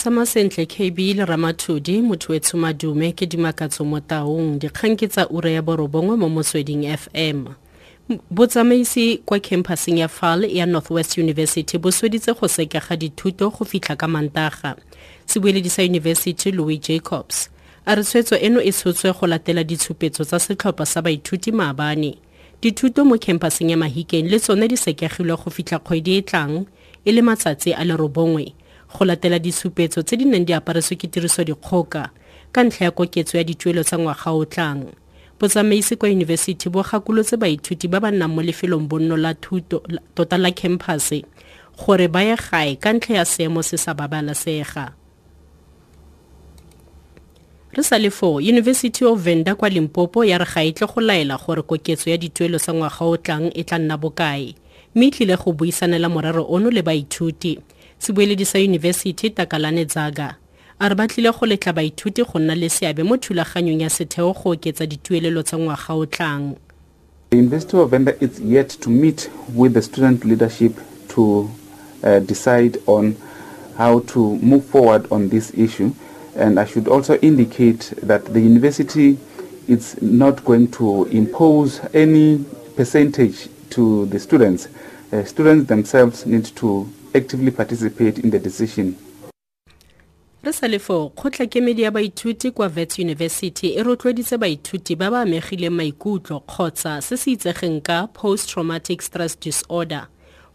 tsama sentle kb le ramathodi motho e tshomadume ke dimakatso mo taung dikgang ke tsa ura ya borobongwe mo motsweding fm botsamaisi kwa campuseng ya fal ya northwest university bo sweditse go sekega dithuto go fitlha ka mantaga. Sebueledi sa university louis jacobs a re tshwetso eno e tshotswe go latela ditshupetso tsa setlhopha sa baithuti maabane. Dithuto mo campuseng ya mahikeng le tsone di sekegilwe go fitlha kgwedi e tlang e le matsatsi a le robongwe go latela disupetso tse di neng di aparetswe ke tirisodikgoka ka ntlha ya koketso ya dituelo tsa ngwaga o tlang. Botsamaisi kwa yunibesithi bo gakolotse baithuti ba ba nnang mo lefelong bonno la thuto tota la campus gore ba ye gae ka ntlha ya seemo se sa babalesega. Re sa le foo university of venda kwa limpopo ya re ga e tle go laela gore koketso ya dituelo tsa ngwaga o tlang e tla nna bokae mme e tlile go buisanela morero ono le baithuti sa yunibesithi takalane a re ba tlile go letla baithuti go nna le seabe mo thulaganyong ya setheo go oketsa dituelelo tsa ngwaga o tlang The University of Venda is yet to meet with the student leadership to uh, decide on how to move forward on this issue. And I should also indicate that the university is not going to impose any percentage to the students. Uh, students themselves need to actively participate in the decision. re sa lefo kgotlakemedi ya baithuti kwa vets university e rotloeditse baithuti ba ba amegileng maikutlo kgotsa se se itsegeng ka post traumatic stress disorder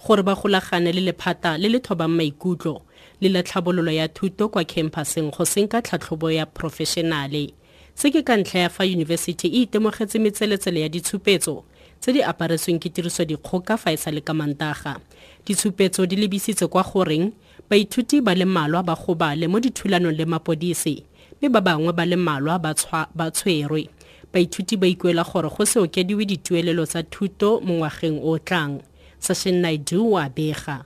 gore ba golagane le lephata le le thobang maikutlo le la tlhabololo ya thuto kwa campuseng go seng ka tlhatlhobo ya professionale se ke ka ntlha ya fa yunibesithi e itemogetse metseletsele ya ditshupetso tse di aparetsweng ke tirisodikgoka fa e sa le ka mantaga ditshupetso di lebisitse kwa goreng baithuti ba le mmalwa ba gobale mo dithulanong le mapodisi mme ba bangwe ba le mmalwa ba tshwerwe. Baithuti ba ikuela gore go se okediwe dituelelo tsa thuto mo ngwageng o tlang. Sashen naidu wa bega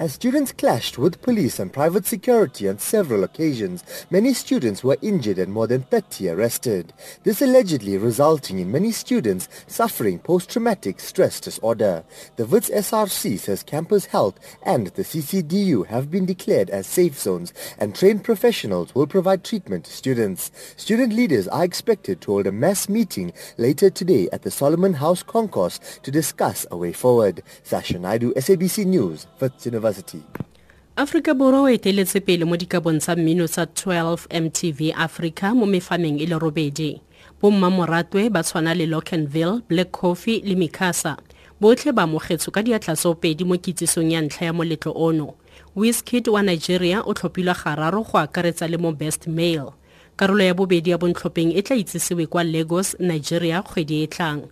As students clashed with police and private security on several occasions, many students were injured and more than 30 arrested. This allegedly resulting in many students suffering post-traumatic stress disorder. The WITS SRC says campus health and the CCDU have been declared as safe zones and trained professionals will provide treatment to students. Student leaders are expected to hold a mass meeting later today at the Solomon House Concourse to discuss a way forward. Sasha Naidu, SABC News, WITS University. Aforika borwa o eteletse pele mo dikabong tsa mmino tsa 12 mtv africa mo mefameng e le robedi. Bommamoratwe ba tshwana le lockenville black coffee le micasa botlhe ba amogetswe ka diatlatsopedi mo kitsisong ya ntlha ya moletlo ono. Whiskit wa nigeria o tlhophilwe gararo go akaretsa le mo best male. Karolo ya bobedi ya bontlhopheng e tla itsisiwe kwa lagos nigeria kgwedi e tlang.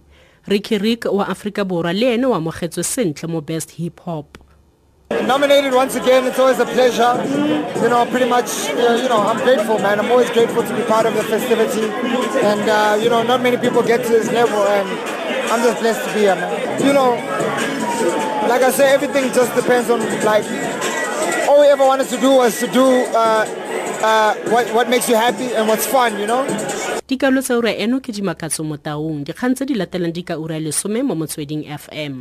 Ricky rick wa aforika borwa le ene o amogetswe sentle mo best hip hop Nominated once again, it's always a pleasure. You know, pretty much, uh, you know, I'm grateful, man. I'm always grateful to be part of the festivity. And, uh, you know, not many people get to this level, and I'm just blessed to be here, man. You know, like I say, everything just depends on, like, all we ever wanted to do was to do uh, uh, what, what makes you happy and what's fun, you know? dikarolo tsa ura eno ke dimakatso mo taung dikgang tse di latelang di ka ura lesome mo motsweding fm